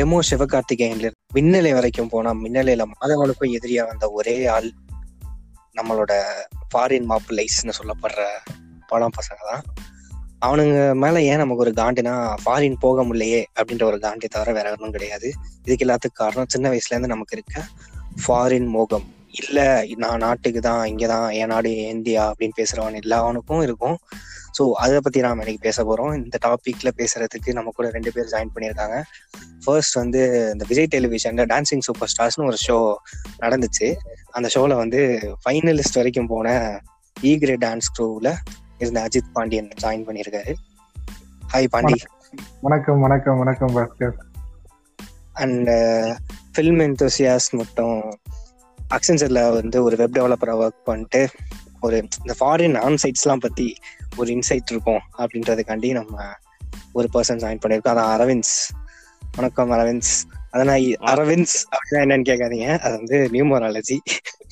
Demo சிவகார்த்திகேயன்ல மின்னலை வரைக்கும் போனா மின்னலையில மாதவனுக்கும் எதிரியா வந்த ஒரே ஆள் நம்மளோட ஃபாரின் மாப்பிள்ளைஸ்னு சொல்லப்படுற படம் பசங்க தான். அவனுங்க மேல ஏன் நமக்கு ஒரு காண்டினா ஃபாரின் போக முடியலையே அப்படின்ற ஒரு காண்டி தவிர வேற ஒன்றும் கிடையாது. இதுக்கு எல்லாத்துக்கும் காரணம் சின்ன வயசுல இருந்து நமக்கு இருக்க ஃபாரின் மோகம். இல்ல நான் நாட்டுக்கு தான் இங்கதான் என் நாடு இந்தியா அப்படின்னு பேசுறவன் எல்லாவனுக்கும் இருக்கும். ஸோ அதை பத்தி நாம இன்னைக்கு பேச போறோம். இந்த டாபிக்ல பேசுறதுக்கு நம்ம கூட ரெண்டு பேர் ஜாயின் பண்ணியிருக்காங்க. ஃபர்ஸ்ட் வந்து இந்த விஜய் டெலிவிஷன்ல டான்சிங் சூப்பர் ஸ்டார்ஸ்னு ஒரு ஷோ நடந்துச்சு. அந்த ஷோல வந்து ஃபைனலிஸ்ட் வரைக்கும் போன ஈ கிரேட் டான்ஸ் க்ரூவில் இருந்த அஜித் பாண்டியன் ஜாயின் பண்ணியிருக்காரு. ஹாய் பாண்டி. வணக்கம் வணக்கம் வணக்கம் பாஸ்கர். அண்ட் ஃபில்ம் என்தோசியாஸ் மட்டும் அக்சென்சர்ல வந்து ஒரு வெப் டெவலப்பராக ஒர்க் பண்ணிட்டு ஒரு இந்த ஃபாரின் ஆன் சைட்ஸ்லாம் பத்தி ஒரு இன்சைட் இருக்கும் அப்படின்றதுக்காண்டி நம்ம ஒரு பர்சன் ஜாயின் பண்ணியிருக்கோம். அதான் அரவிந்த்ஸ். வணக்கம் அரவிந்த்ஸ். அதான் அரவிந்த்ஸ் அப்படின்னா என்னன்னு கேட்காதீங்க. அது வந்து நியூமராலஜி.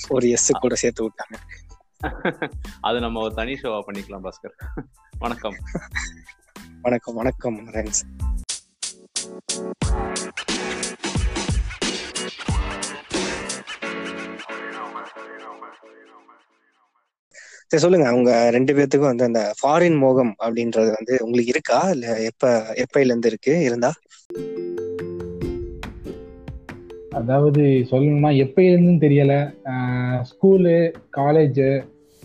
ஒரு எஸ் கூட சேர்த்து விட்டாங்க. அது நம்ம ஒரு தனி ஷோவா பண்ணிக்கலாம் பாஸ்கர். வணக்கம். வணக்கம் வணக்கம் அரவிந்த்ஸ். சரி சொல்லுங்க. உங்க ரெண்டு பேர்த்துக்கும் வந்து அந்த ஃபாரின் மோகம் அப்படின்றது வந்து உங்களுக்கு இருக்கா? இல்ல எப்ப எப்பையில இருந்து இருக்கு? இருந்தா? அதாவது சொல்லணும்னா எப்ப தெரியல. ஸ்கூலு காலேஜு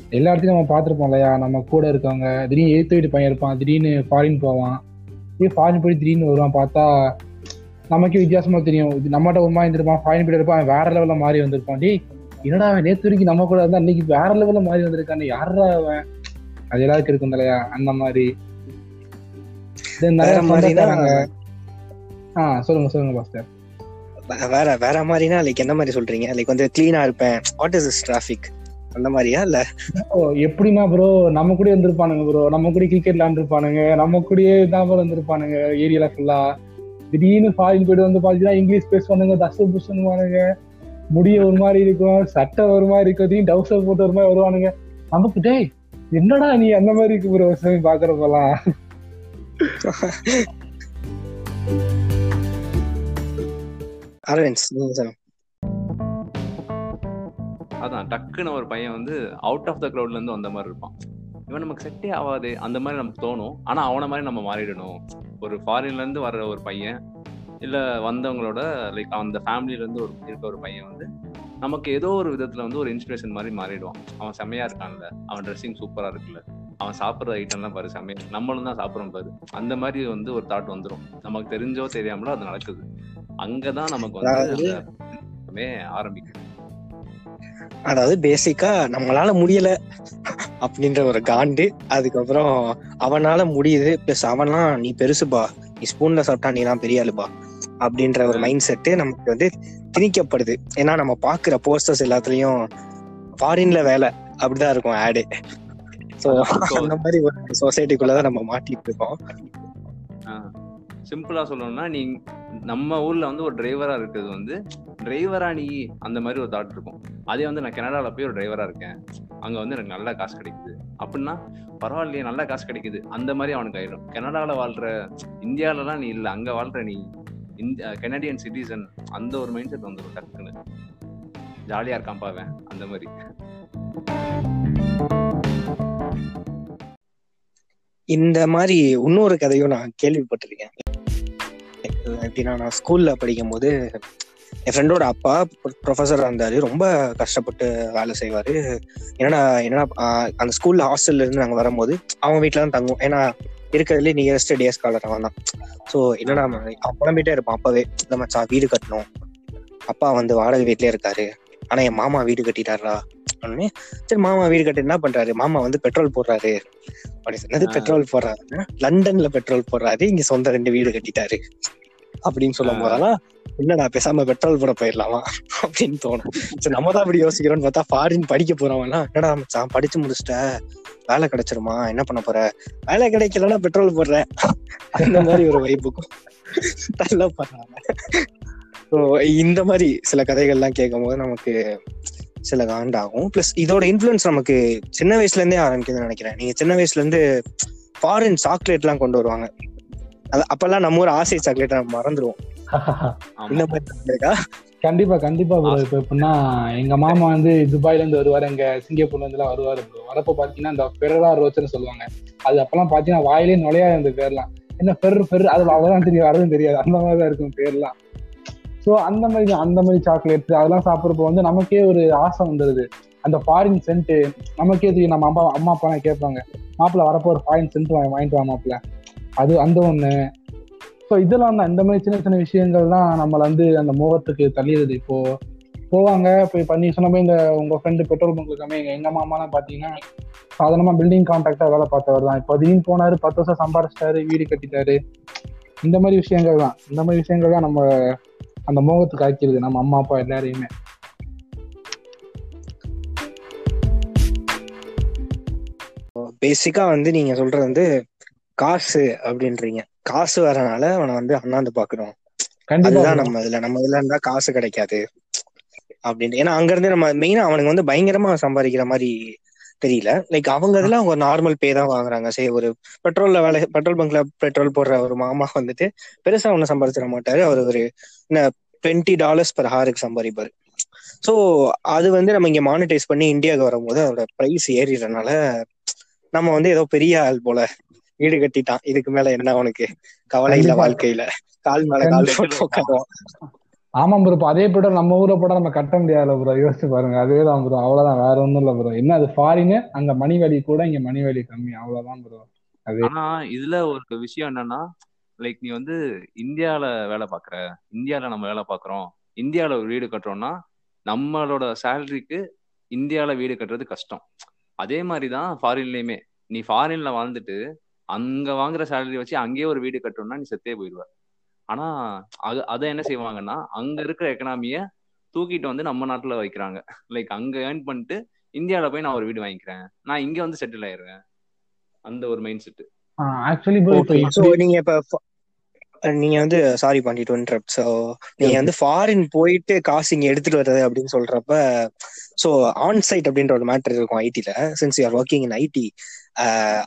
எல்லா இடத்தையும் நம்ம பார்த்துருப்போம் இல்லையா? நம்ம கூட இருக்கவங்க. திடீர்னு எழுத்து வீட்டு பையன் இருப்பான். திடீர்னு ஃபாரின் போவான். திடீர்னு ஃபாரின் போய் திடீர்னு வருவான். பார்த்தா நமக்கே வித்தியாசமா தெரியும். இது நம்மகிட்ட ஒரு மாதிரி இருந்திருப்பான். ஃபாரின் போயிட்டு இருப்பான். வேற லெவலில் மாறி வந்திருப்பான். டி என்னடா அவன் நேத்து வரைக்கும் நம்ம கூட இருந்தா இன்னைக்கு வேற லெவல்ல மாறி வந்திருக்கான் யாரா அவன் அது எல்லாருக்கும் இருக்கும் இல்லையா? அந்த மாதிரி. Then நிறைய வேற மாதிரினா சொந்தக்காரங்க ஆ சொல்லுங்க சொல்லுங்க பாஸ்டர் வேற வேற மாதிரினா லைக் என்ன மாதிரி சொல்றீங்க? லைக் வந்து கிளீனா இருப்பேன். வாட் இஸ் இஸ் டிராபிக் அந்த மாதிரியா இல்ல? ஓ எப்படின்னா ப்ரோ நம்ம கூட வந்திருப்பானுங்க ப்ரோ நம்ம கூட கிரிக்கெட் விளாண்டுருப்பானுங்க நம்ம கூடயே தான் ப்ரோ வந்திருப்பானுங்க ஏரியால ஃபுல்லா திடீர்னு ஃபாரின் போயிட்டு வந்து பாத்தீங்கன்னா இங்கிலீஷ் பேசுவானுங்க தசு புஷனுவானுங்க முடிய ஒரு மாதிரி இருக்கும் சட்டை ஒரு மாதிரி இருக்கும் திடீர்னு டவுசர் போட்டு ஒரு மாதிரி வருவானுங்க. நமக்கு டேய் என்னடா நீ அந்த மாதிரி இருக்கு ப்ரோ பாக்குறப்பெல்லாம்? நீங்க சொல்லுங்க. அதான் டக்குன்னு ஒரு பையன் வந்து அவுட் ஆஃப் த க்ரௌட்ல இருந்து வந்த மாதிரி இருப்பான். இவன் நமக்கு செட்டே ஆகாது அந்த மாதிரி நமக்கு தோணும். ஆனா அவன மாதிரி நம்ம மாறிடணும். ஒரு ஃபாரின்ல இருந்து வர்ற ஒரு பையன் இல்ல வந்தவங்களோட லைக் அந்த ஃபேமிலில இருந்து ஒரு இருக்க ஒரு பையன் வந்து நமக்கு ஏதோ ஒரு விதத்துல வந்து ஒரு இன்ஸ்பிரேஷன் மாதிரி மாறிடுவான். அவன் செம்மையா இருக்கான்ல அவன் ட்ரெஸ்ஸிங் சூப்பரா இருக்குல்ல அவன் சாப்பிட்ற ஐட்டம்லாம் பாரு செம்மையா நம்மளும் தான் சாப்பிட்றோம் பாரு. அந்த மாதிரி வந்து ஒரு தாட் வந்துடும் நமக்கு தெரிஞ்சோ தெரியாமலோ அது நடக்குது. அங்கதான் நமக்கு வந்து ஆரம்பிக்கும் அதாவது பேசிக்கா நம்மளால முடியல அப்படின்ற ஒரு காண்டு அதுக்கப்புறம் அவனால முடியுது பிளஸ் அவன்லாம் நீ பெருசுப்பா. நீ ஸ்பூன்ல சாப்பிட்டா நீ தான் பெரிய ஆளுப்பா. அப்படின்ற ஒரு மைண்ட் செட்டு நமக்கு வந்து திணிக்கப்படுது. ஏன்னா நம்ம பாக்குற போஸ்டர்ஸ் எல்லாத்துலயும் ஃபாரின்ல வேலை அப்படிதான் இருக்கும் ஆடு ஸோ அந்த மாதிரி ஒரு சொசைட்டிக்குள்ளதான் நம்ம மாட்டிட்டு இருக்கோம். சிம்பிளா சொல்லணும்னா நீ நம்ம ஊர்ல வந்து ஒரு டிரைவரா இருக்கிறது வந்து டிரைவரா நீ அந்த மாதிரி ஒரு தாட் இருக்கும். அதே வந்து நான் கனடால போய் ஒரு டிரைவரா இருக்கேன். அங்க வந்து எனக்கு நல்ல காசு கிடைக்குது. அப்படின்னா பரவாயில்லையே நல்ல காசு கிடைக்குது. அந்த மாதிரி அவனுக்கு ஆயிடும். கனடால வாழ்ற இந்தியாலலாம் நீ இல்ல. அங்க வாழ்ற நீ இந்த கெனடியன் சிட்டிசன் அந்த ஒரு மைண்ட் செட் வந்துடும் டக்குன்னு. ஜாலியாக இருக்கான் பாவேன் அந்த மாதிரி. இந்த மாதிரி இன்னொரு கதையும் நான் கேள்விப்பட்டிருக்கேன். எப்படின்னா நான் ஸ்கூல்ல படிக்கும் போது என் ஃப்ரெண்டோட அப்பா ப்ரொஃபஸராக இருந்தாரு. ரொம்ப கஷ்டப்பட்டு வேலை செய்வாரு. என்னன்னா என்னன்னா அந்த ஸ்கூல்ல ஹாஸ்டல்ல இருந்து நாங்க வரும்போது அவன் வீட்டுல தான் தங்குவோம். ஏன்னா இருக்கிறதுலே நியரஸ்ட் டே ஸ்காலர் அவன் தான் ஸோ என்னன்னா அவன் புலம்பிட்டே இருப்பான். அப்பவே இந்த மச்சான் வீடு கட்டணும். அப்பா வந்து வாடகை வீட்லயே இருக்காரு. ஆனா என் மாமா வீடு கட்டிட்டாரா? உடனே சரி மாமா வீடு கட்டி என்ன பண்றாரு? மாமா வந்து பெட்ரோல் போடுறாரு. அப்படி சொன்னது. பெட்ரோல் போடுறாரு. லண்டன்ல பெட்ரோல் போடுறாரு. இங்க சொந்த ரெண்டு வீடு கட்டிட்டாரு. அப்படின்னு சொல்லும். போதெல்லாம் என்னடா பேசாம பெட்ரோல் போட போயிடலாமா? அப்படின்னு தோணும். சரி நம்ம தான் அப்படி யோசிக்கிறோம்னு பார்த்தா ஃபாரின் படிக்க போறவனா என்னடா மச்சான் படிச்சு முடிச்சிட்ட? வேலை கிடைச்சிருமா? என்ன பண்ண போற? வேலை கிடைக்கலன்னா பெட்ரோல் போடுறேன் அந்த மாதிரி ஒரு வைப்புக்கும் தள்ள பண்றாங்க ஸோ இந்த மாதிரி சில கதைகள்லாம் கேட்கும் போது நமக்கு சில காண்டாகும் பிளஸ் இதோட இன்ஃப்ளூயன்ஸ் நமக்கு சின்ன வயசுல இருந்தே ஆரம்பிக்குதுன்னு நினைக்கிறேன். நீங்க சின்ன வயசுல இருந்து ஃபாரின் சாக்லேட் எல்லாம் கொண்டு வருவாங்க. அப்பெல்லாம் நம்ம ஊர் ஆசை சாக்லேட் நம்ம மறந்துடுவோம் கண்டிப்பா கண்டிப்பா ப்ரோ இப்ப எப்படின்னா எங்க மாமா வந்து துபாயில இருந்து வருவாரு எங்க சிங்கப்பூர்ல இருந்து எல்லாம் வருவாரு ப்ரோ வரப்ப பாத்தீங்கன்னா இந்த பெரலா ரோச்சுன்னு சொல்லுவாங்க. அது அப்பெல்லாம் பாத்தீங்கன்னா வாயிலே நுழையாது அந்த பேர்லாம். என்ன பெர் பெர் அது அவ்வளவுதான் தெரியும் வரதும் தெரியாது. அந்த மாதிரி தான் இருக்கும் பேர்லாம். ஸோ அந்த மாதிரி தான், அந்த மாதிரி சாக்லேட் அதெல்லாம் சாப்பிட்றப்போ வந்து நமக்கே ஒரு ஆசை வந்துடுது அந்த ஃபாரின் சென்ட் நமக்கே தெரியும். நம்ம அம்மா அம்மா அப்பா கேட்பாங்க மாப்பிள்ள வரப்போ ஒரு ஃபாரின் சென்ட் வாங்கிட்டு வா மாப்பிள்ள. அது அந்த ஒண்ணு. ஸோ இதெல்லாம் தான். இந்த மாதிரி சின்ன சின்ன விஷயங்கள் தான் நம்மளை வந்து அந்த மோகத்துக்கு தள்ளிடுது. இப்போ போவாங்க. போய் பண்ணி சொன்ன இந்த உங்க ஃப்ரெண்டு பெட்ரோல் பங்க் இருக்காம எங்க எங்க மாமாலாம் பாத்தீங்கன்னா சாதாரணமா பில்டிங் கான்ட்ராக்டா வேலை பார்த்தவர் தான். இப்போ திடீர்னு போனாரு பத்து வருஷம் சம்பாரிச்சிட்டாரு வீடு கட்டிட்டாரு. இந்த மாதிரி விஷயங்கள் தான். இந்த மாதிரி விஷயங்கள் தான் நம்ம அந்த மோகத்துக்கு ஆக்கிடுது. நம்ம அம்மா அப்பா எல்லாரையுமே. பேசிக்கா வந்து நீங்க சொல்றது வந்து காசு அப்படின்றீங்க. காசு வரனால அவனை வந்து அண்ணாந்து பாக்குறோம் அதுதான். நம்ம இதுல நம்ம இதுல இருந்தா காசு கிடைக்காது. அப்படின்னு ஏன்னா அங்க இருந்து நம்ம மெயினா அவனுங்க வந்து பயங்கரமா சம்பாதிக்கிற மாதிரி தெரியல. லைக் அவங்க இதுல அவங்க நார்மல் பே தான் வாங்குறாங்க. சரி ஒரு பெட்ரோல்ல வேலை பெட்ரோல் பங்க்ல பெட்ரோல் போடுற ஒரு மாமா வந்துட்டு பெருசா ஒன்னும் சம்பாதிச்சிட மாட்டாரு. அவர் ஒரு என்ன டுவெண்ட்டி டாலர்ஸ் பர் ஹாருக்கு சம்பாதிப்பாரு. ஸோ அது வந்து நம்ம இங்க மானிட்டைஸ் பண்ணி இந்தியாவுக்கு வரும்போது அதோட பிரைஸ் ஏறிடுறதுனால நம்ம வந்து ஏதோ பெரிய ஆள் போல வீடு கட்டிட்டான். இதுக்கு மேல என்ன அவனுக்கு கவலை இல்ல. வாழ்க்கையில? கால் மேல கால் போட்டு உட்காருவான் ஆமா ப்ரோ இப்போ அதே பெட்ரோல் நம்ம ஊரை போட நம்ம கட்ட முடியாதுல ப்ரோ யோசிச்சு பாருங்க. அதே தான் ப்ரோ அவ்வளவுதான். வேற ஒண்ணும் இல்ல ப்ரோ என்ன அது ஃபாரின் அங்க மணி வேல்யூ கூட இங்க மணி வேல்யூ கம்மி. அவ்வளவுதான் ப்ரோ அது ஆனா இதுல ஒரு விஷயம் என்னன்னா லைக் நீ வந்து இந்தியால வேலை பாக்குற இந்தியால நம்ம வேலை பாக்குறோம் இந்தியால ஒரு வீடு கட்டுறோம்னா நம்மளோட சேலரிக்கு இந்தியால வீடு கட்டுறது கஷ்டம். அதே மாதிரிதான் ஃபாரின்லயுமே நீ ஃபாரின்ல வாழ்ந்துட்டு அங்க வாங்குற சேலரி வச்சு அங்கேயே ஒரு வீடு கட்டணும்னா நீ செத்தே போயிடுவ ஆனா அது அதை என்ன செய்வாங்கன்னா அங்க இருக்கிற எக்கனாமிய தூக்கிட்டு வந்து நம்ம நாட்டுல வைக்கிறாங்க. லைக் அங்க ஏர்ன் பண்ணிட்டு இந்தியால போய் நான் ஒரு வீடு வாங்கிக்கிறேன். நான் இங்க வந்து செட்டில் ஆயிருவேன் அந்த ஒரு மைண்ட் செட் ஆக்சுவலி நீங்க இப்ப நீங்க வந்து சாரி பண்ணிட்டு இன்டரப்ட் ஸோ நீங்க வந்து ஃபாரின் போயிட்டு காசு இங்க எடுத்துட்டு வர்றது அப்படின்னு சொல்றப்ப ஸோ ஆன் சைட் அப்படின்ற ஒரு மேட்டர் இருக்கும் ஐடில since you are working in IT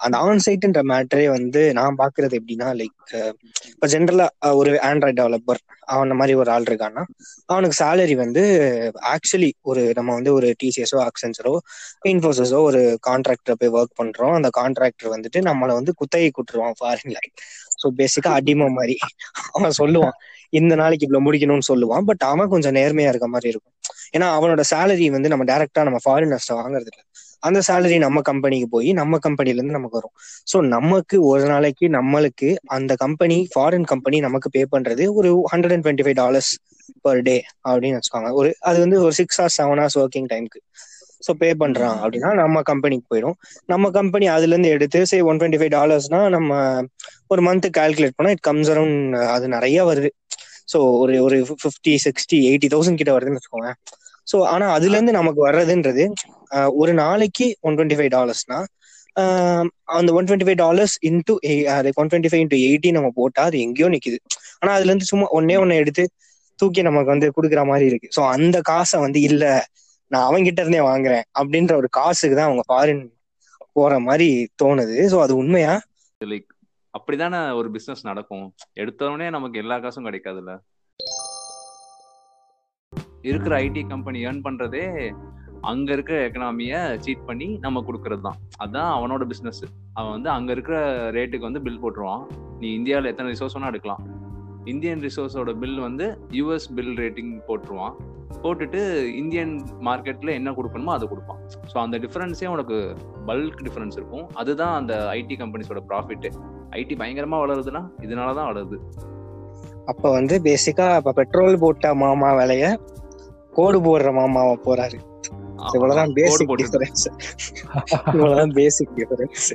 அந்த ஆன் சைட்ன்ற மேட்டரே வந்து நான் பாக்குறது எப்படின்னா லைக் இப்போ ஜென்ரலா ஒரு ஆண்ட்ராய்ட் டெவலப்பர் அவன மாதிரி ஒரு ஆள் இருக்கான்னா அவனுக்கு சேலரி வந்து ஆக்சுவலி ஒரு நம்ம வந்து ஒரு டிசிஎஸோ அக்சென்சரோ இன்ஃபோசிஸோ ஒரு கான்ட்ராக்டர் போய் ஒர்க் பண்றோம். அந்த கான்ட்ராக்டர் வந்துட்டு நம்மளை வந்து குத்தகை கூட்டுருவான் ஃபாரின்ல ஸோ பேசிக்கா அடிமை மாதிரி. அவன் சொல்லுவான் இந்த நாளைக்கு இவ்வளவு முடிக்கணும்னு சொல்லுவான். பட் அவன் கொஞ்சம் நேர்மையா இருக்க மாதிரி இருக்கும். ஏன்னா அவனோட சேலரி வந்து நம்ம டைரக்டா நம்ம ஃபாரினர்ஸ் வாங்குறது இல்ல. அந்த சேலரி நம்ம கம்பெனிக்கு போய் நம்ம கம்பெனில இருந்து நமக்கு வரும். ஸோ நமக்கு ஒரு நாளைக்கு நம்மளுக்கு அந்த கம்பெனி ஃபாரின் கம்பெனி நமக்கு பே பண்றது ஒரு hundred and twenty five dollars per day அப்படின்னு வச்சுக்கோங்க. ஒரு அது வந்து ஒரு six hours seven hours working டைம்க்கு ஸோ பே பண்றான். அப்படின்னா நம்ம கம்பெனிக்கு போயிடும் நம்ம கம்பெனி அதுல இருந்து எடுத்து சே ஒன் டுவெண்ட்டி ஃபைவ் டாலர்ஸ்னா நம்ம ஒரு மந்த் கால்குலேட் பண்ணா இட் கம்ஸ் அரௌண்ட் அது நிறைய வருது. ஸோ ஒரு ஒரு ஃபிஃப்டி சிக்ஸ்டி எயிட்டி தௌசண்ட் கிட்ட வருதுன்னு வச்சுக்கோங்க ஸோ ஆனா அதுல இருந்து நமக்கு வர்றதுன்றது ஒரு நாளைக்கு ஒன் டுவெண்ட்டி ஃபைவ் டாலர்ஸ்னா அந்த one twenty five dollars into like one twenty five into eighty நம்ம போட்டா அது எங்கேயோ நிக்குது. ஆனா அதுல இருந்து சும்மா ஒன்னே ஒன்னு எடுத்து தூக்கி நமக்கு வந்து கொடுக்குற மாதிரி இருக்கு. ஸோ அந்த காசை வந்து இல்ல நான் அவன்கிட்ட இருந்தே வாங்குறேன் அப்படின்ற ஒரு காசுக்கு தான் அவங்க ஃபாரின் போற மாதிரி தோணுது. ஸோ அது உண்மையா? லைக் அப்படிதானே ஒரு பிசினஸ் நடக்கும். எடுத்தவொடனே நமக்கு எல்லா காசும் கிடைக்காதுல்ல? இருக்கிற ஐடி கம்பெனி ஏர்ன் பண்றதே அங்க இருக்கிற எக்கனாமிய சீட் பண்ணி நம்ம கொடுக்கறது தான். அதான் அவனோட பிசினஸ் அவன் வந்து அங்க இருக்கிற ரேட்டுக்கு வந்து பில் போட்டுருவான். நீ இந்தியாவில் எத்தனை ரிசோர்ஸ் வேணா எடுக்கலாம். இந்தியன் ரிசோர்ஸோட பில் வந்து யூஎஸ் பில் ரேட்டிங் போட்டுருவான். போட்டுட்டு இந்தியன் மார்க்கெட்ல என்ன கொடுக்கணுமோ அதை கொடுப்பான். ஸோ அந்த டிஃபரன்ஸே உனக்கு பல்க் டிஃபரன்ஸ் இருக்கும். அதுதான் அந்த ஐடி கம்பெனிஸோட ப்ராஃபிட் ஐடி பயங்கரமா வளருதுன்னா இதனால தான் வளருது. அப்ப வந்து பேசிக்கா இப்ப பெட்ரோல் போட்ட மாமா வேலைய கோடு போடுற மாமாவை போறாரு. இவ்வளவுதான் பேசிக் டிஃபரன்ஸ் இவ்வளவுதான் பேசிக் டிஃபரன்ஸ்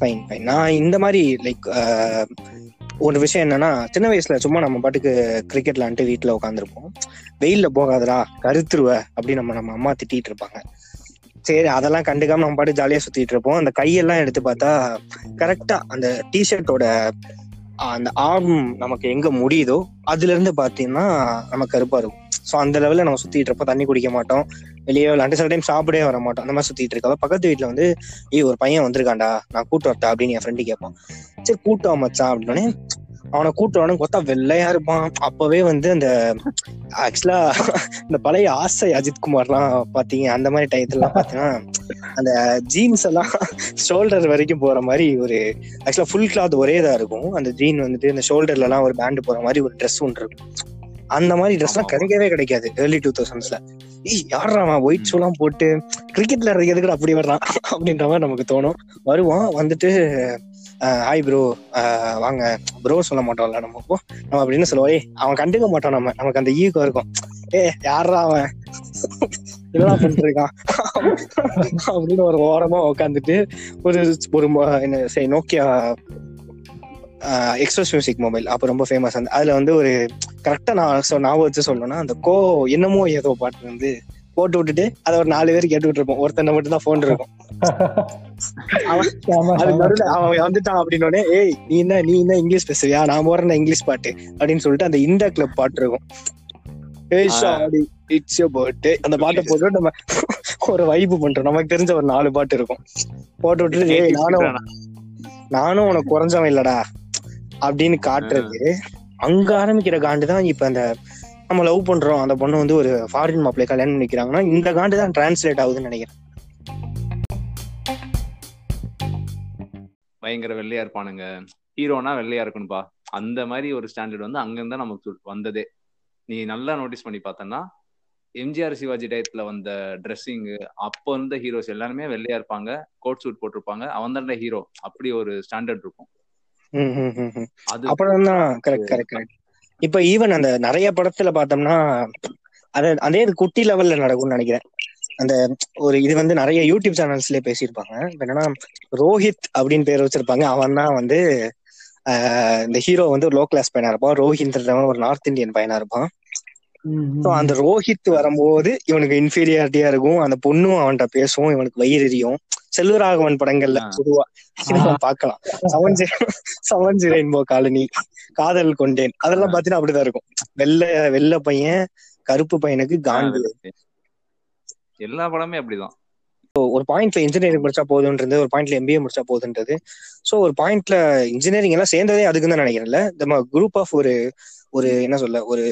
ஃபைன் ஃபைன் நான் இந்த மாதிரி லைக் ஒரு விஷயம் என்னன்னா சின்ன வயசுல சும்மா நம்ம பாட்டுக்கு கிரிக்கெட் விளாண்டு வீட்டுல உட்காந்துருப்போம் வெயில்ல போகாதடா கருத்துருவ அப்படின்னு நம்ம நம்ம அம்மா திட்டிட்டு இருப்பாங்க. சரி அதெல்லாம் கண்டுக்காம நம்ம பாட்டு ஜாலியா சுத்திட்டு இருப்போம். அந்த கையெல்லாம் எடுத்து பார்த்தா கரெக்டா அந்த டிஷர்ட்டோட அந்த ஆர்ம் நமக்கு எங்க முடியுதோ அதுல இருந்து பாத்தீங்கன்னா நம்ம கருப்பா இருக்கும். ஸோ அந்த லெவல்ல நம்ம சுத்திட்டு இருப்போம். தண்ணி குடிக்க மாட்டோம். வெளியே விளாண்டு சில டைம் சாப்பிடவே வர மாட்டோம் அந்த மாதிரி சுத்திட்டு இருக்கா பக்கத்து வீட்டுல வந்து ஏய் ஒரு பையன் வந்திருக்கான்டா. நான் கூட்டு வரட்டா? அப்படின்னு என் ஃப்ரெண்டு கேட்பான் சரி கூட்டு மச்சான் அப்படின்னே அவனை கூட்டுவானு கொத்தா வெள்ளையா இருப்பான். அப்பவே வந்து அந்த ஆக்சுவலா இந்த பழைய ஆசை அஜித்குமார் எல்லாம் பாத்தீங்க அந்த மாதிரி டயத்துல பாத்தீங்கன்னா அந்த ஜீன்ஸ் எல்லாம் ஷோல்டர் வரைக்கும் போற மாதிரி ஒரு ஆக்சுவலா ஃபுல் கிளாத் ஒரே இதா இருக்கும். அந்த ஜீன் வந்துட்டு இந்த ஷோல்டர்ல எல்லாம் ஒரு பேண்ட் போற மாதிரி ஒரு ட்ரெஸ் ஒன்று இருக்கும். அந்த மாதிரி ட்ரெஸ் எல்லாம். கிடைக்கவே கிடைக்காது ஏர்லி டூ தௌசண்ட்ஸ்ல ஏய் யாரா அவன் ஒயிட் ஷூ எல்லாம் போட்டு கிரிக்கெட்ல எதுக்கு அப்படி வர்றான் அப்படின்ற மாதிரி நமக்கு தோணும். வருவான் வந்துட்டு ஹாய் ப்ரோ வாங்க ப்ரோ சொல்ல மாட்டோம்ல நம்ம இப்போ நம்ம அப்படின்னு சொல்லுவோம் ஏய் அவன் கண்டுக்க மாட்டான் நம்ம நமக்கு அந்த ஈகோ இருக்கும். ஏ யாரா அவன்? இதெல்லாம் பண்ணிட்டு இருக்கான் அப்படின்னு ஒரு ஓரமா உட்காந்துட்டு ஒரு ஒரு என்ன சரி நோக்கியா எக்ஸ்பிரஸ் மியூசிக் மொபைல் அப்போ ரொம்ப ஃபேமஸ் அந்த அதுல வந்து ஒரு கரெக்டா நான் சொ- ஞாபகம் வச்சு சொல்லணும்னா அந்த கோ என்னமோ ஏதோ பாட்டு வந்து போட்டு விட்டுட்டு அதை ஒரு நாலு பேர் கேட்டுக்கிட்டு இருப்போம். ஒருத்தனை மட்டும் தான் போன் இருக்கும் அவன் வந்துட்டான் அப்படின்னு ஏய் நீ என்ன நீ என்ன இங்கிலீஷ் பேசுவியா? நான் போறேன் இங்கிலீஷ் பாட்டு. அப்படின்னு சொல்லிட்டு அந்த இந்த கிளப் பாட்டு இருக்கும். இட்ஸ் பர்த்டே அந்த பாட்டை போட்டு நம்ம ஒரு வைப்பு பண்றோம். நமக்கு தெரிஞ்ச ஒரு நாலு பாட்டு இருக்கும். போட்டு விட்டுட்டு ஏய் நானும் நானும் உனக்கு குறைஞ்சவன் இல்லடா. அப்படின்னு காட்டுறது. அங்க ஆரம்பிக்கிற காண்டு தான் இப்ப அந்த நம்ம லவ் பண்றோம். அந்த பொண்ணு வந்து ஒரு ஃபாரின் மாப்பிள்ளை கல்யாணம் பண்ணிக்கிறாங்கன்னா இந்த காண்டு தான் டிரான்ஸ்லேட் ஆகுதுன்னு நினைக்கிறேன். பயங்கர வெள்ளையா இருப்பானுங்க. ஹீரோனா வெள்ளையா இருக்கணும்பா. அந்த மாதிரி ஒரு ஸ்டாண்டர்ட் வந்து அங்கிருந்தா நமக்கு வந்ததே. நீ நல்லா நோட்டீஸ் பண்ணி பார்த்தன்னா எம்ஜிஆர் சிவாஜி டயத்துல வந்த ட்ரெஸ்ஸிங் அப்போ இருந்த ஹீரோஸ் எல்லாருமே வெள்ளையா இருப்பாங்க. கோட் சூட் போட்டிருப்பாங்க. அவன் தான் ஹீரோ அப்படி ஒரு ஸ்டாண்டர்ட் இருக்கும். அது அப்புறம் தான் கரெக்ட் கரெக்ட் கரெக்ட் இப்ப ஈவன் அந்த நிறைய படத்துல பார்த்தோம்னா அது அதே இது குட்டி லெவல்ல நடக்கும்னு நினைக்கிறேன். அந்த ஒரு இது வந்து நிறைய யூடியூப் சேனல்ஸ்லயே பேசியிருப்பாங்க. என்னன்னா ரோஹித் அப்படின்னு பேர் வச்சிருப்பாங்க. அவன் தான் வந்து இந்த ஹீரோ வந்து லோ கிளாஸ் பையனா இருப்பான். ரோஹித்ன்றவன் ஒரு நார்த் இந்தியன் பையனா இருப்பான். ஸோ அந்த ரோஹித் வரும்போது இவனுக்கு இன்ஃபீரியாரிட்டியா இருக்கும். அந்த பொண்ணும் அவன்கிட்ட பேசும். இவனுக்கு வயிறு எரியும் செல்வராகவன் படங்கள்ல. பொதுவா. பார்க்கலாம். செவன் செவன் ரெயின்போ காலனி காதல் கொண்டேன். அதெல்லாம் பாத்தீங்கன்னா அப்படிதான் இருக்கும். வெள்ளை வெள்ளை பையன் கருப்பு பையனுக்கு காண்டு எல்லா படமே அப்படிதான். ஒரு பாயிண்ட்ல இன்ஜினியரிங் முடிச்சா போதுன்றது ஒரு பாயிண்ட்ல எம்பிஏ முடிச்சா போதுன்றது. சோ ஒரு பாயிண்ட்ல இன்ஜினியரிங் எல்லாம் சேர்ந்ததே அதுக்கு தான் நினைக்கிறேன்ல. நம்ம குரூப் ஆஃப் ஒரு ஒரு என்ன சொல்ல ஒரு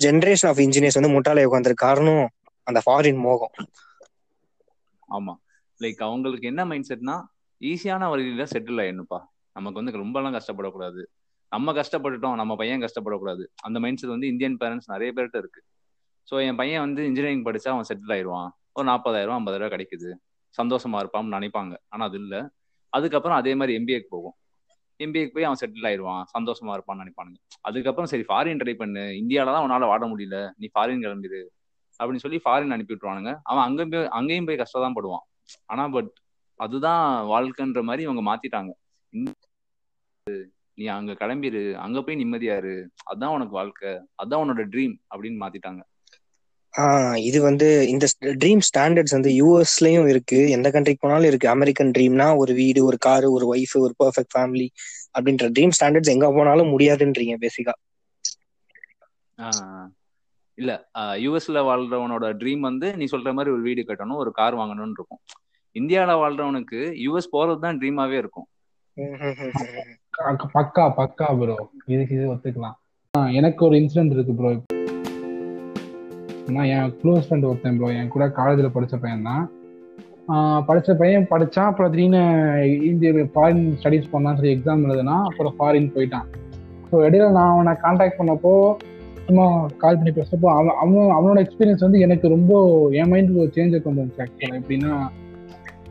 ஜென்ரேஷன் ஆஃப் இன்ஜினியர்ஸ் வந்து முட்டாளை உட்காந்துருக்கு காரணம் அந்த ஃபாரின் மோகம். ஆமா. லைக் அவங்களுக்கு என்ன மைண்ட் செட்னா ஈஸியான வழியில செட்டில் ஆயிடணும்ப்பா. நமக்கு வந்து ரொம்பலாம் கஷ்டப்படக்கூடாது. நம்ம கஷ்டப்பட்டுட்டோம் நம்ம பையன் கஷ்டப்படக்கூடாது. அந்த மைண்ட் செட் வந்து இந்தியன் பேரண்ட்ஸ் நிறைய பேர்கிட்ட இருக்கு. ஸோ என் பையன் வந்து இன்ஜினியரிங் படிச்சா அவன் செட்டில் ஆயிடுவான். ஒரு நாற்பதாயிரம் ஐம்பதாயிரம் கிடைக்குது. சந்தோஷமா இருப்பான்னு நினைப்பாங்க. ஆனா அது இல்லை. அதுக்கப்புறம் அதே மாதிரி எம்பிஏக்கு போகும். எம்பிஏக்கு போய் அவன் செட்டில் ஆயிடுவான். சந்தோஷமா இருப்பான்னு நினைப்பானுங்க. அதுக்கப்புறம் சரி ஃபாரின் ட்ரை பண்ணு. இந்தியால தான் உன்னால வாட முடியல. நீ ஃபாரின் கிளம்பிடு அப்படின்னு சொல்லி ஃபாரின் அனுப்பி விட்டுருவானுங்க அவன் அங்கேயும் போய் அங்கேயும் போய் கஷ்டம் தான் படுவான். ஆனா பட் அதுதான் வாழ்க்கைன்ற மாதிரி இவங்க மாத்திட்டாங்க. நீ அங்க கிளம்பிரு அங்க போய் நிம்மதியா இரு அதான் உனக்கு வாழ்க்கை. அதான் உன்னோட ட்ரீம் அப்படின்னு மாத்திட்டாங்க. இது வந்து இந்த ட்ரீம் ஸ்டாண்டர்ட்ஸ் வந்து யூஎஸ்லயும் இருக்கு. எந்த கண்ட்ரிக்கு போனாலும் இருக்கு. அமெரிக்கன் ட்ரீம்னா ஒரு வீடு ஒரு காரு ஒரு ஒய்ஃப் ஒரு பெர்ஃபெக்ட் ஃபேமிலி அப்படின்ற ட்ரீம் ஸ்டாண்டர்ட்ஸ் எங்க போனாலும் முடியாதுன்றீங்க பேசிக்கா இல்ல யூஎஸ்ல வாழ்றவனோட ட்ரீம் வந்து நீ சொல்ற மாதிரி ஒரு வீடு கட்டணும் ஒரு கார் வாங்கணும்னு இருக்கும். இந்தியால வாழ்றவனுக்கு யூஎஸ் போறது தான் ட்ரீமாவே இருக்கும். பக்கா பக்கா ப்ரோ இதுக்கு இது ஒத்துக்கலாம். எனக்கு ஒரு இன்சிடென்ட் இருக்கு ப்ரோ நான் என் க்ளோஸ் ஃப்ரெண்ட் ஒருத்தன் ப்ரோ என் கூட காலேஜில் படிச்ச பையன் தான். படித்த பையன் படித்தான் அப்புறம் திடீர்னு இந்திய ஃபாரின் ஸ்டடீஸ் பண்ணான்னு சொல்லி எக்ஸாம் எழுதுனா அப்புறம் ஃபாரின் போயிட்டான். ஸோ இடையில நான் அவனை காண்டாக்ட் பண்ணப்போ சும்மா கால் பண்ணி பேசுறப்போ அவன் அவன் அவனோட எக்ஸ்பீரியன்ஸ் வந்து எனக்கு ரொம்ப என் மைண்டுக்கு ஒரு சேஞ்சை கொண்டு வந்துச்சு ஆக்சுவலாக எப்படின்னா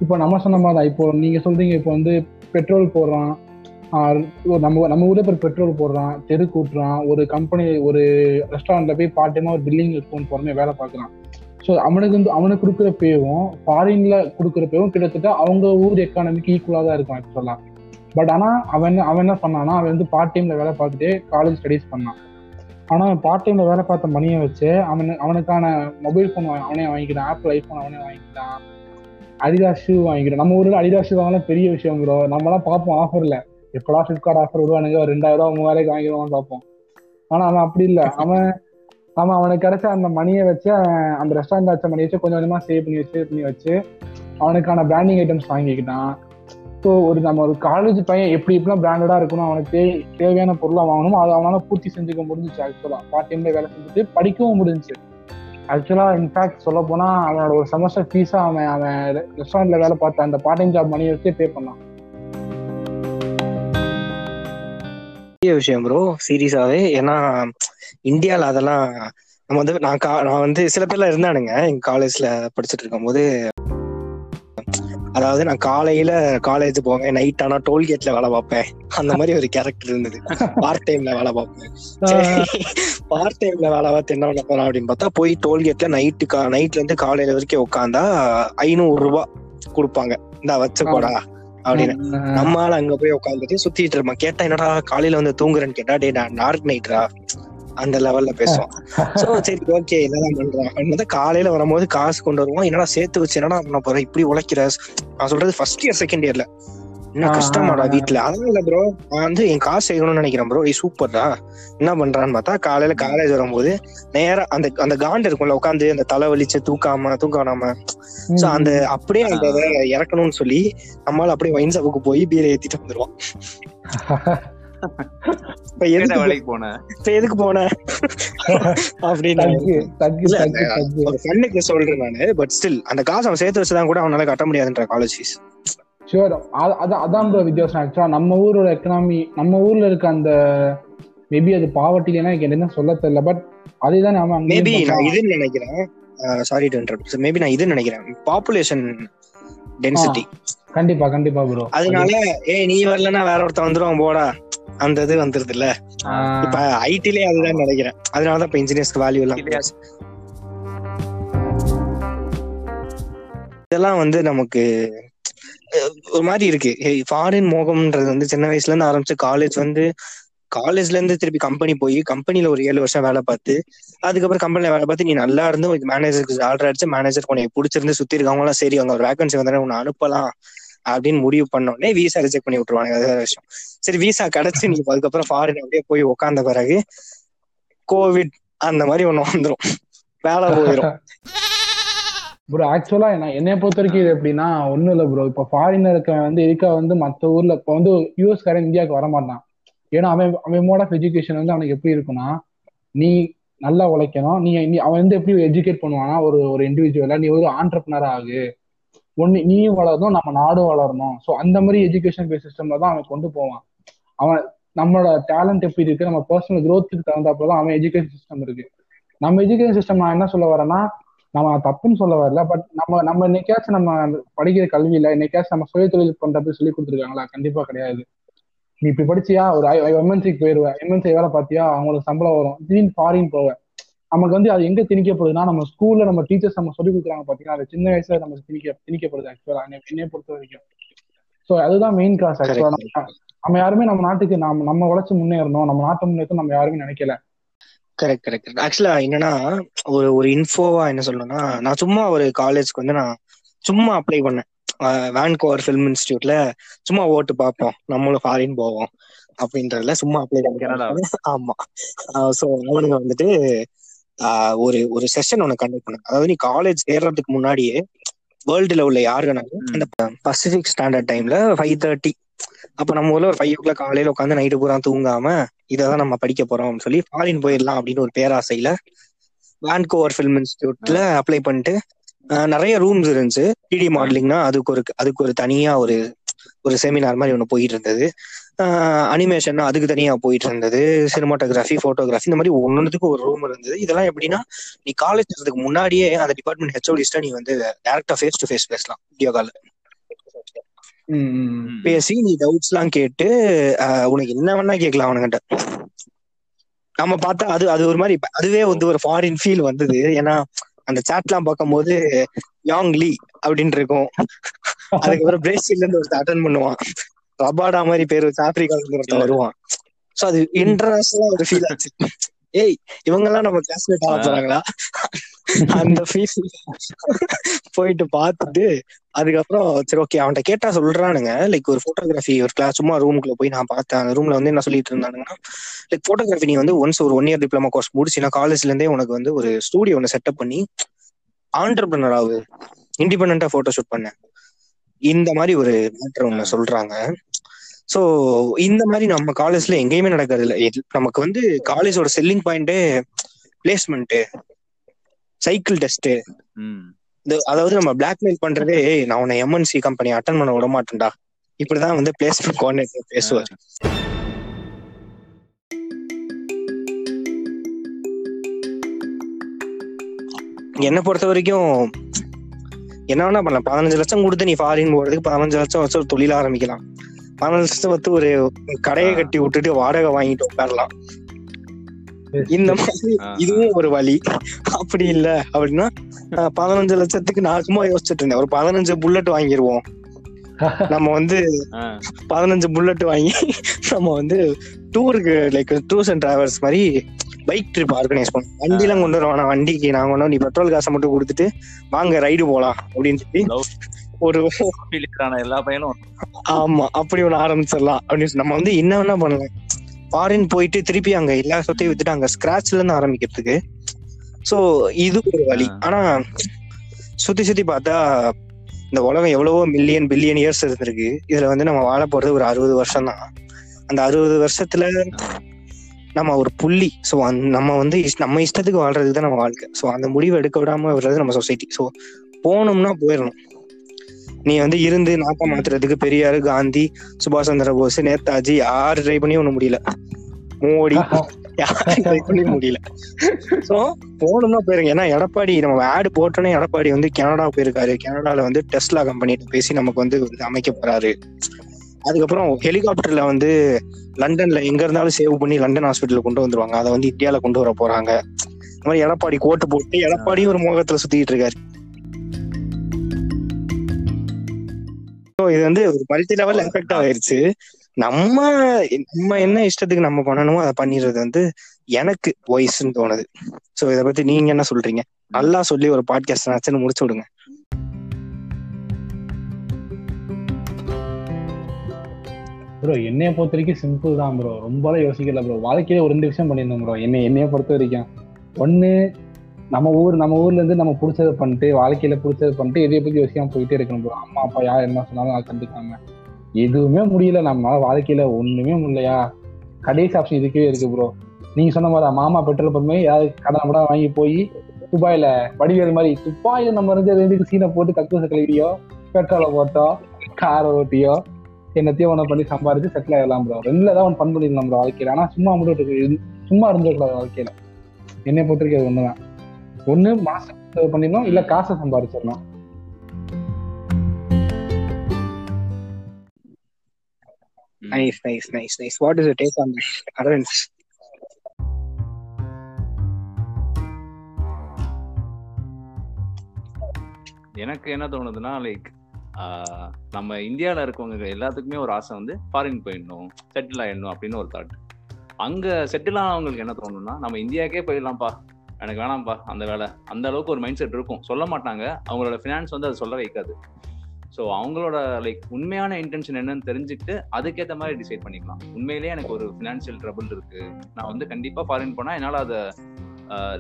இப்போ நம்ம சொன்ன மாதிரி தான் இப்போ நீங்கள் சொல்றீங்க இப்போ வந்து பெட்ரோல் போடுறான். நம்ம நம்ம ஊரில் இப்போ பெட்ரோல் போடுறான் தெரு கூட்டுறான் ஒரு கம்பெனி ஒரு ரெஸ்டாரண்ட்ல போய் பார்ட் டைமா ஒரு பில்லிங் போன் பொறுமையா வேலை பார்க்குறான். ஸோ அவனுக்கு வந்து அவனுக்கு கொடுக்குற பேவும் ஃபாரின்ல கொடுக்குற பேவும் கிட்டத்தட்ட அவங்க ஊர் எக்கானமிக்கு ஈக்குவலா தான் இருக்கும் ஆக்சுவலா பட் ஆனா அவன் என்ன- அவன் என்ன பண்ணானா அவன் வந்து பார்ட் டைம்ல வேலை பார்த்துட்டு காலேஜ் ஸ்டடீஸ் பண்ணான். ஆனா பார்ட் டைம்ல வேலை பார்த்த மணியை வச்சு அவனு அவனுக்கான மொபைல் ஃபோன் அவனே வாங்கிக்கிட்டான் ஆப்பிள் ஐஃபோன் அவனே வாங்கிக்கிட்டான் அடிதா ஷூ வாங்கிக்கிட்டான் நம்ம ஊர்ல அடிதா ஷூ வாங்கலாம் பெரிய விஷயம் ப்ரோ நம்மலாம் பார்ப்போம் ஆஃபர்ல எப்படா ஃபிளிப்கார்ட் ஆஃபர் விடுவானுங்க? ஒரு ரெண்டாயிரம் ரூபா மூவாயிரம் வாங்கிடுவான்னு பார்ப்போம். ஆனா அவன் அப்படி இல்ல. அவன் அவன் அவனுக்கு கிடைச்ச அந்த மணியை வச்சு அந்த ரெஸ்டாரண்ட் வச்ச மணியை வச்சு கொஞ்சம் கொஞ்சமா சேவ் பண்ணி வச்சு பண்ணி வச்சு அவனுக்கான பிராண்டிங் ஐட்டம்ஸ் வாங்கிக்கிட்டான். ஸோ ஒரு நம்ம ஒரு காலேஜ் பையன் எப்படி எப்படிலாம் பிராண்டடாக இருக்கணும் அவனுக்கு தே- தேவையான பொருளை வாங்கணும் அதை அவனால பூர்த்தி செஞ்சுக்க முடிஞ்சிச்சு ஆக்சுவலாக பார்ட் டைமில் வேலை செஞ்சுட்டு படிக்கவும் முடிஞ்சிச்சு. ஆக்சுவலாக இன்ஃபேக்ட் சொல்ல போனால் அவனோட ஒரு செமஸ்டர் ஃபீஸாக அவன் அவன் ரெஸ்டாரண்ட்டில் வேலை பார்த்த அந்த பார்ட் டைம் ஜாப் மணி வச்சு பே பண்ணான். பெரிய விஷயம் ப்ரோ சீரியஸாவே ஏன்னா இந்தியாவில் அதெல்லாம் நம்ம வந்து நான் கா- நான் வந்து சில பேர்லாம் இருந்தானுங்க எங்க காலேஜ்ல படிச்சுட்டு இருக்கும்போது. அதாவது நான் காலையில காலேஜ் போவேன் நைட் ஆனா டோல்கேட்ல வேலை பார்ப்பேன். அந்த மாதிரி ஒரு கேரக்டர் இருந்தது. பார்ட் டைம்ல வேலை பார்ப்பேன். பார்ட் டைம்ல வேலை பார்த்து என்ன பண்ண அப்படின்னு பார்த்தா போய் டோல்கேட்ல நைட்டு நைட்ல இருந்து காலையில வரைக்கும் உட்காந்தா ஐநூறு ரூபாய் கொடுப்பாங்க. இந்த வச்சுக்கோடா அப்படின்னு. நம்மால அங்க போய் உட்காந்துட்டு சுத்திட்டு இருப்பான். கேட்டா என்னடா காலையில வந்து தூங்குறேன்னு கேட்டா டே நான் டார்க் நைட்ரா அந்த லெவல்ல பேசுவோம் சோ சரி ஓகே என்னதான் பண்றான் அப்படின்னு காலையில வரும்போது காசு கொண்டு வருவோம் என்னடா சேர்த்து வச்சு என்னடா பண்ண போற? இப்படி உழைக்கிற? நான் சொல்றது ஃபர்ஸ்ட் இயர் செகண்ட் இயர்ல என்ன ஆ, கஷ்டமாடா. வீட்டுல அதெல்லாம் இல்ல ப்ரோ நான் வந்து என் காசு செய்யணும்னு நினைக்கிறேன் ப்ரோ சூப்பர்டா என்ன பண்றான்னு பார்த்தா காலையில காலேஜ் வரும்போது நேரா அந்த அந்த காண்டு இருக்கும்ல உட்காந்து அந்த தலை வலிச்சு தூக்காம தூக்காம சோ அந்த அப்படியே அந்த இறக்கணும்னு சொல்லி நம்மளால அப்படியே வைன் ஷாப்புக்கு போய் பீரை ஏத்திட்டு வந்துருவோம் இப்ப எதுக்கு வேலைக்கு போனேன். இப்ப எதுக்கு போன? அப்படின்னு சொல்றேன் நானு பட் ஸ்டில் அந்த காசு அவன் சேர்த்து வச்சுதான் கூட அவனால கட்ட முடியாதுன்ற காலேஜ் ஃபீஸ் ஷுவர் அதான் அதான் ப்ரோ வித்தியாசம் ஆக்சுவலா நம்ம ஊரோட எக்கனாமி நம்ம ஊர்ல இருக்க அந்த மேபி அது பாவர்ட்டிலனா எனக்கு என்ன சொல்ல தெரியல பட் அதே தான் நாம மேபி நான். இதுன்னு நினைக்கிறேன். சாரி டு இன்டரப்ட் மேபி நான் இதுன்னு நினைக்கிறேன். பாப்புலேஷன் டென்சிட்டி கண்டிப்பா கண்டிப்பா ப்ரோ அதனால ஏய் நீ வரலன்னா வேற ஒருத்தன் வந்துருவான் போடா. அந்த இது வந்துருது இல்ல இப்ப ஐடிலே அதுதான் நினைக்கிறேன். அதனாலதான் இப்ப இன்ஜினியர்ஸ்க்கு வேல்யூ எல்லாம்? இதெல்லாம் வந்து நமக்கு ஒரு மாதிரி இருக்கு. ஃபாரின் மோகம்ன்றது வந்து சின்ன வயசுல இருந்து ஆரம்பிச்சு காலேஜ் வந்து காலேஜ்ல இருந்து திருப்பி கம்பெனி போய் கம்பெனில ஒரு ஏழு வருஷம் வேலை பார்த்து அதுக்கப்புறம் கம்பெனில வேலை பார்த்து நீ நல்லா இருந்து மேனேஜருக்கு ஆர்டர் அடிச்சு மேனேஜர் உனக்கு பிடிச்சிருந்து சுத்தி இருக்கவங்க எல்லாம் சரி அவங்க ஒரு வேகன்சி வந்தானே உன்னை அனுப்பலாம் அப்படின்னு முடிவு பண்ண உடனே விசா ரிஜெக்ட் பண்ணி விட்டுருவாங்க அது வேற விஷயம். சரி விசா கிடைச்சு நீ அதுக்கப்புறம் ஃபாரின் அப்படியே போய் உட்காந்த பிறகு கோவிட் அந்த மாதிரி ஒண்ணு வந்துரும். வேலை போயிடும் ப்ரோ ஆக்சுவலா நான் என்னைய பொறுத்த வரைக்கும் இது எப்படின்னா ஒண்ணும் இல்ல ப்ரோ இப்ப ஃபாரினருக்கு வந்து இருக்க வந்து மத்த ஊர்ல இப்ப வந்து யூஎஸ் காரன் இந்தியாவுக்கு வர மாட்டான். ஏன்னா அவன் அவன் மோட் ஆஃப் எஜுகேஷன் வந்து அவனுக்கு எப்படி இருக்குன்னா நீ நல்லா உழைக்கணும். நீ நீ அவன் வந்து எப்படி எஜுகேட் பண்ணுவானா ஒரு ஒரு இண்டிவிஜுவலா நீ ஒரு ஆண்டர்பனர் ஆகு. ஒன்னு நீயும் வளரணும் நம்ம நாடும் வளரணும். ஸோ அந்த மாதிரி எஜுகேஷன் பேஸ் சிஸ்டம்ல தான் அவன் கொண்டு போவான். அவன் நம்மளோட டேலண்ட் எப்படி இருக்கு நம்ம பர்சனல் க்ரோத்துக்கு தகுந்தாப்புல தான் அவன் எஜுகேஷன் சிஸ்டம் இருக்கு. நம்ம எஜுகேஷன் சிஸ்டம் நான் என்ன சொல்ல வரேன்னா நம்ம தப்புன்னு சொல்ல வரல பட் நம்ம நம்ம என்னைக்காச்சும் நம்ம படிக்கிற கல்வியில இன்னைக்காச்சும் நம்ம சுய தொழில் பண்றது சொல்லி கொடுத்துருக்காங்களா? கண்டிப்பா கிடையாது. நீ இப்படி படிச்சியா? ஒரு எம்என்சிக்கு போயிருவ. எம்என்சி வேலை பார்த்தியா? அவங்களுக்கு சம்பளம் வரும். திடீர்னு ஃபாரின் போவ. நமக்கு வந்து அது எங்க திணிக்கப்படுதுன்னா நம்ம ஸ்கூல்ல நம்ம டீச்சர்ஸ் நம்ம சொல்லி கொடுக்குறாங்க பாத்தீங்கன்னா அது சின்ன வயசுல நம்ம திணிக்க திணிக்கப்படுது ஆக்சுவலா என்னைய பொறுத்த வரைக்கும். ஸோ அதுதான் மெயின் காசு ஆக்சுவலா நம்ம யாருமே நம்ம நாட்டுக்கு நம்ம நம்ம உழைச்சு முன்னேறணும். நம்ம நாட்டு முன்னேற்றம் நம்ம யாருமே நினைக்கல. கரெக்ட் கரெக்ட் ஆக்சுவலா என்னன்னா ஒரு ஒரு இன்ஃபோவா என்ன சொல்லணும்னா நான் சும்மா ஒரு காலேஜ்க்கு வந்து நான் சும்மா அப்ளை பண்ணேன். வேன்கோவர் ஃபிலிம் இன்ஸ்டியூட்ல சும்மா ஓட்டு பார்ப்போம். நம்மளும் ஃபாரின் போவோம். அப்படின்றதுல சும்மா அப்ளை பண்ணி ஆமா. சோ அவனுங்க வந்துட்டு ஆஹ் ஒரு ஒரு செஷன் ஒண்ணு கண்டக்ட் பண்ணாங்க. அதாவது நீ காலேஜ் சேர்றதுக்கு முன்னாடியே வேர்ல்டுல உள்ள யாரு வேணாலும் அந்த பசிபிக் ஸ்டாண்டர்ட் டைம்ல ஃபைவ் தேர்ட்டி அப்ப நம்ம ஊர்ல ஒரு ஃபைவ் ஓ கிளாக் காலையில உட்காந்து நைட்டு பூரா தூங்காம இதான் நம்ம படிக்க போறோம் சொல்லி ஃபாரின் போயிடலாம் அப்படின்னு ஒரு பேராசையில வான்கோவர் ஃபிலிம் இன்ஸ்டியூட்ல அப்ளை பண்ணிட்டு நிறைய ரூம்ஸ் இருந்துச்சு. த்ரீ மாடலிங்னா அதுக்கு ஒரு அதுக்கு ஒரு தனியா ஒரு ஒரு செமினார் மாதிரி ஒன்று போயிட்டு இருந்தது. அனிமேஷன் அதுக்கு தனியா போயிட்டு இருந்தது. சினிமாட்டோகிராஃபி போட்டோகிராஃபி இந்த மாதிரி ஒன்னொன்றுக்கு ஒரு ரூம் இருந்தது. இதெல்லாம் எப்படின்னா நீ காலேஜ் முன்னாடியே அந்த டிபார்ட்மெண்ட் ஹெச்ஓடிஸ்டா நீ வந்து டேரக்டா ஃபேஸ் டு ஃபேஸ் பேசலாம். வீடியோ கால் பேசி நீ டவுட்ஸ் எல்லாம் கேட்டு உனக்கு என்ன வேணா கேட்கலாம் அவனுங்கிட்ட. நம்ம பார்த்தா அது அது ஒரு மாதிரி அதுவே வந்து ஒரு ஃபாரின் ஃபீல் வந்தது. ஏன்னா அந்த சாட்லாம் பார்க்கும்போது யாங் லீ அப்படின்னு இருக்கும். அதுக்கப்புறம் பிரேசில்ல இருந்து ஒருத்தர் அட்டன் பண்ணுவான். ரபாடா மாதிரி பேர் வச்சு ஆப்பிரிக்கால இருந்து ஒருத்தர் வருவான். சோ அது இன்டர்நேஷனலா ஒரு ஃபீல் ஆச்சு. ஏய் இவங்க எல்லாம் நம்ம கிளாஸ்மேட் ஆக போறாங்களா? அந்த ஃபீல் போயிட்டு பார்த்துட்டு அதுக்கப்புறம் சரி ஓகே அவன்கிட்ட கேட்டா சொல்றானுங்க. லைக் ஒரு போட்டோகிராஃபி ஒரு கிளாஸ் சும்மா ரூமுக்குள்ள போய் நான் பார்த்தேன். அந்த ரூம்ல வந்து என்ன சொல்லிட்டு இருந்தானுங்கன்னா லைக் போட்டோகிராஃபி நீ வந்து ஒன்ஸ் ஒரு ஒன் இயர் டிப்ளமா கோர்ஸ் முடிச்சுனா காலேஜ்ல இருந்தே உனக்கு வந்து ஒரு ஸ்டூடியோ ஒன்று செட்டப் பண்ணி ஆண்டர்பிரினர் ஆகு இண்டிபெண்டா போட்டோ ஷூட் பண்ணேன் இந்த மாதிரி ஒரு மேட்டர் ஒண்ணு சொல்றாங்க. சோ இந்த மாதிரி நம்ம காலேஜ்ல எங்கேயுமே நடக்கிறது இல்ல நமக்கு வந்து காலேஜோட செல்லிங் பாயிண்டே பிளேஸ்மெண்ட் சைக்கிள் டெஸ்ட் ம். அதாவது நம்ம பிளாக்மெயில் பண்றதே "ஏய், நான் உன்னை எம்என்சி கம்பெனி அட்டன் பண்ண விட மாட்டேன்டா. இப்படிதான் வந்து பிளேஸ்மெண்ட் கோஆர்டினேட்டர் பேசுவார். என்னை பொறுத்த வரைக்கும் என்ன வேணா பண்ணலாம். பதினஞ்சு லட்சம் கொடுத்து நீ ஃபாரின் போறதுக்கு பதினஞ்சு லட்சம் வச்சு ஒரு தொழில் ஆரம்பிக்கலாம். பதினஞ்சு லட்சம் வச்சு ஒரு கடையை கட்டி விட்டுட்டு வாடகை வாங்கிட்டு உட்காரலாம். இந்த மாதிரி இதுவும் ஒரு வழி. அப்படி இல்ல. அப்படின்னா பதினஞ்சு லட்சத்துக்கு நான் சும்மா யோசிச்சுட்டு இருந்தேன். ஒரு பதினஞ்சு புல்லட் வாங்கிருவோம். நம்ம வந்து பதினஞ்சு புல்லட் வாங்கி நம்ம வந்து டூருக்கு லைக் டூர்ஸ் அண்ட் டிராவல்ஸ் மாதிரி பைக் ட்ரிப் ஆர்கனைஸ் பண்ணுவோம் வண்டிலாம் கொண்டு வருவோம் வண்டிக்கு நான் கொண்டு வந்து நீ பெட்ரோல் காசை மட்டும் கொடுத்துட்டு வாங்க ரைடு போலாம். அப்படின்னு சொல்லி. ஒரு எல்லா பையனும் ஆமா அப்படி ஒண்ணு ஆரம்பிச்சிடலாம். அப்படின்னு சொல்லி நம்ம வந்து என்ன வேணா பண்ணலாம். ஃபாரின் போயிட்டு திருப்பி அங்க எல்லா சொத்தையும் வித்துட்டு அங்க ஸ்கிராச்ல இருந்து ஆரம்பிக்கிறதுக்கு. சோ இது ஒரு வழி. ஆனா சுத்தி சுத்தி பார்த்தா இந்த உலகம் எவ்வளவோ மில்லியன் பில்லியன் இயர்ஸ் இருந்திருக்கு. இதுல வந்து நம்ம வாழ போறது ஒரு அறுபது வருஷம் தான் அந்த அறுபது வருஷத்துல நம்ம ஒரு புள்ளி. ஸோ நம்ம வந்து நம்ம இஷ்டத்துக்கு வாழ்றதுக்கு தான் நம்ம வாழ்க்கை. ஸோ அந்த முடிவு எடுக்க விடாம விடுறது நம்ம சொசைட்டி ஸோ போனோம்னா போயிடணும். நீ வந்து இருந்து நாட்டை மாத்துறதுக்கு பெரியாரு காந்தி சுபாஷ் சந்திர போஸ் நேதாஜி யாரு ட்ரை பண்ணி ஒண்ணும் முடியல. மோடி யாரும் ட்ரை பண்ணி முடியல. சோ போகணும்னா போயிருங்க. ஏன்னா எடப்பாடி நம்ம ஆடு போட்டோன்னே எடப்பாடி வந்து கனடா போயிருக்காரு. கனடால வந்து டெஸ்லா கம்பெனிட்ட பேசி நமக்கு வந்து வந்து அமைக்க போறாரு. அதுக்கப்புறம் ஹெலிகாப்டர்ல வந்து லண்டன்ல எங்க இருந்தாலும் சேவ் பண்ணி லண்டன் ஹாஸ்பிட்டல் கொண்டு வந்துருவாங்க. அதை வந்து இந்தியால கொண்டு வர போறாங்க. இந்த மாதிரி எடப்பாடி கோட்டு போட்டு எடப்பாடியும் ஒரு மோகத்துல சுத்திட்டு இருக்காரு. இது வந்து ஒரு மல்டி லெவல் எஃபெக்ட் ஆயிருச்சு. நம்ம நம்ம என்ன இஷ்டத்துக்கு நம்ம பண்ணணுமோ அதை பண்ணிடுறது வந்து எனக்கு வாய்ஸ்ன்னு தோணுது. சோ இத பத்தி நீங்க என்ன சொல்றீங்க? நல்லா சொல்லி ஒரு பாட்காஸ்ட் ஆச்சுன்னு முடிச்சு விடுங்க. ப்ரோ என்னைய பொறுத்த வரைக்கும் சிம்பிள் தான் ப்ரோ ரொம்பலாம் யோசிக்கல ப்ரோ வாழ்க்கையில ஒரு ரெண்டு விஷயம் பண்ணியிருந்தோம் ப்ரோ என்ன என்னைய பொறுத்த வரைக்கும் ஒண்ணு நம்ம ஊர் நம்ம ஊர்ல இருந்து நம்ம பிடிச்சதை பண்ணிட்டு வாழ்க்கையில பிடிச்சதை பண்ணிட்டு எதைய பத்தி யோசிக்காம போயிட்டே இருக்கணும் ப்ரோ அம்மா அப்பா யார் என்ன சொன்னாலும் அதை கண்டுக்காம. எதுவுமே முடியல. நம்மளால வாழ்க்கையில ஒண்ணுமே முடியலையா? கடைசி ஆப்ஷன் இதுக்கே இருக்கு ப்ரோ நீங்க சொன்ன மாதிரி மாமா பெட்ரோல் பம்பே யாராவது கடன் கூட வாங்கி போய் துபாயில வடிவேல் மாதிரி துபாயில நம்ம இருந்து ரெண்டுக்கு சீனை போட்டு கக்கூச கழுவியோ பெட்ரோலை போட்டோ காரை ஓட்டியோ என்னத்தையும் ஒன்று பண்ணி சம்பாரிச்சு செட்டில் ஆகலாம் ப்ரோ ரெண்டுல தான் ஒன்று பண்ண முடியலாம் ப்ரோ வாழ்க்கையில. ஆனா சும்மா மட்டும் சும்மா இருந்துடக்கூடாது வாழ்க்கையில. என்னை பொறுத்த வரைக்கும் அது ஒண்ணுதான். ஒண்ணு மாசம் பண்ணிடணும் இல்ல காசை சம்பாரிச்சிடணும். ம். Nice nice nice nice what is take on Aravind எனக்கு என்ன தோணுதுன்னா லைக் நம்ம இந்தியாவில் இருக்கவங்க எல்லாத்துக்குமே ஒரு ஆசை வந்து ஃபாரின் போயிடணும் செட்டில் ஆயிடணும் அப்படின்னு ஒரு தாட் அங்கே செட்டில் ஆனவங்களுக்கு என்ன தோணும்னா நம்ம இந்தியாவுக்கே போயிடலாம்ப்பா. எனக்கு வேணாம்ப்பா அந்த வேலை. அந்த அளவுக்கு ஒரு மைண்ட் செட் இருக்கும். சொல்ல மாட்டாங்க. அவங்களோட ஃபினான்ஸ் வந்து அதை சொல்ல வைக்காது. ஸோ அவங்களோட லைக் உண்மையான இன்டென்ஷன் என்னன்னு தெரிஞ்சுக்கிட்டு அதுக்கேற்ற மாதிரி டிசைட் பண்ணிக்கலாம். உண்மையிலேயே எனக்கு ஒரு ஃபினான்ஷியல் ட்ரபிள் இருக்கு. நான் வந்து கண்டிப்பாக ஃபாரின் போனால் என்னால் அதை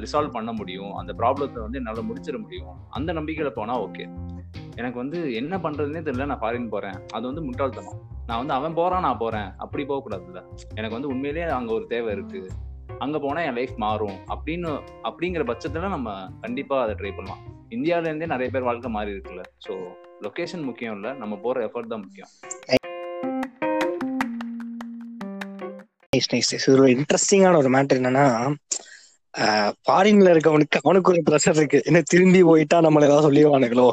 ரிசால்வ் பண்ண முடியும். அந்த ப்ராப்ளத்தை வந்து என்னால் முடிச்சிட முடியும். அந்த நம்பிக்கையில் போனால் ஓகே எனக்கு வந்து என்ன பண்ணுறதுனே தெரியல. நான் ஃபாரின் போகிறேன் அது வந்து முட்டாள்தனம். நான் வந்து அவன் போகிறான் நான் போகிறேன் அப்படி போகக்கூடாதுல்ல. எனக்கு வந்து உண்மையிலேயே அங்கே ஒரு தேவை இருக்குது அங்க போனா என் லைஃப் மாறும். அப்படின்னு அப்படிங்கிற பட்சத்துல நம்ம கண்டிப்பா அதை ட்ரை பண்ணலாம். இந்தியால இருந்தே நிறைய பேர் வாழ்க்கை மாறி இருக்குல்ல. ஸோ லொகேஷன் முக்கியம் இல்ல. நம்ம போற எஃபர்ட் தான் முக்கியம். நைஸ் நைஸ் நைஸ் ஒரு இன்ட்ரெஸ்டிங்கான ஒரு மேட்டர் என்னன்னா ஃபாரின்ல இருக்கவனுக்கு அவனுக்கு ஒரு ப்ரெஷர் இருக்கு. என்ன திரும்பி போயிட்டா நம்மள ஏதாவது சொல்லிடுவானுங்களோ?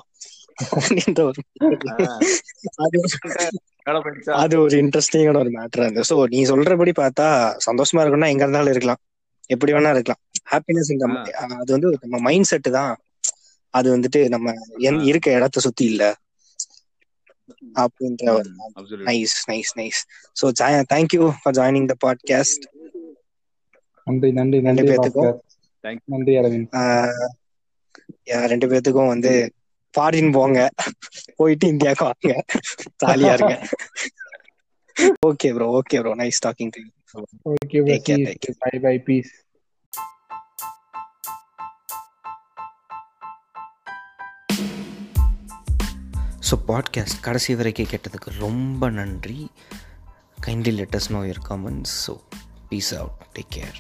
அது ஒரு- இன்ட்ரெஸ்டிங்கான ஒரு மேட்டர் இருந்தது ஸோ நீ சொல்றபடி பார்த்தா சந்தோஷமா இருக்கணும்னா எங்க இருந்தாலும் இருக்கலாம். எப்படி வேணா இருக்கலாம். ஹாப்பினஸ் அது வந்து நம்ம மைண்ட் செட் தான். அது வந்துட்டு நம்ம. இருக்க இடத்த சுத்தி இல்ல. அப்படின்ற ஒரு. Nice nice nice so thank you for joining the podcast நன்றி நன்றி நன்றி பேத்துக்கும். நன்றி அரவிந்த். ரெண்டு பேத்துக்கும் வந்து ஃபாரின் போங்க. போயிட்டு இந்தியாவுக்கு வாங்க. ஜாலியா இருங்க. Okay bro okay bro nice talking to okay bye bye peace so podcast கடைசி வரைக்கும் கேட்டதுக்கு ரொம்ப நன்றி. Kindly let us know your comments so peace out take care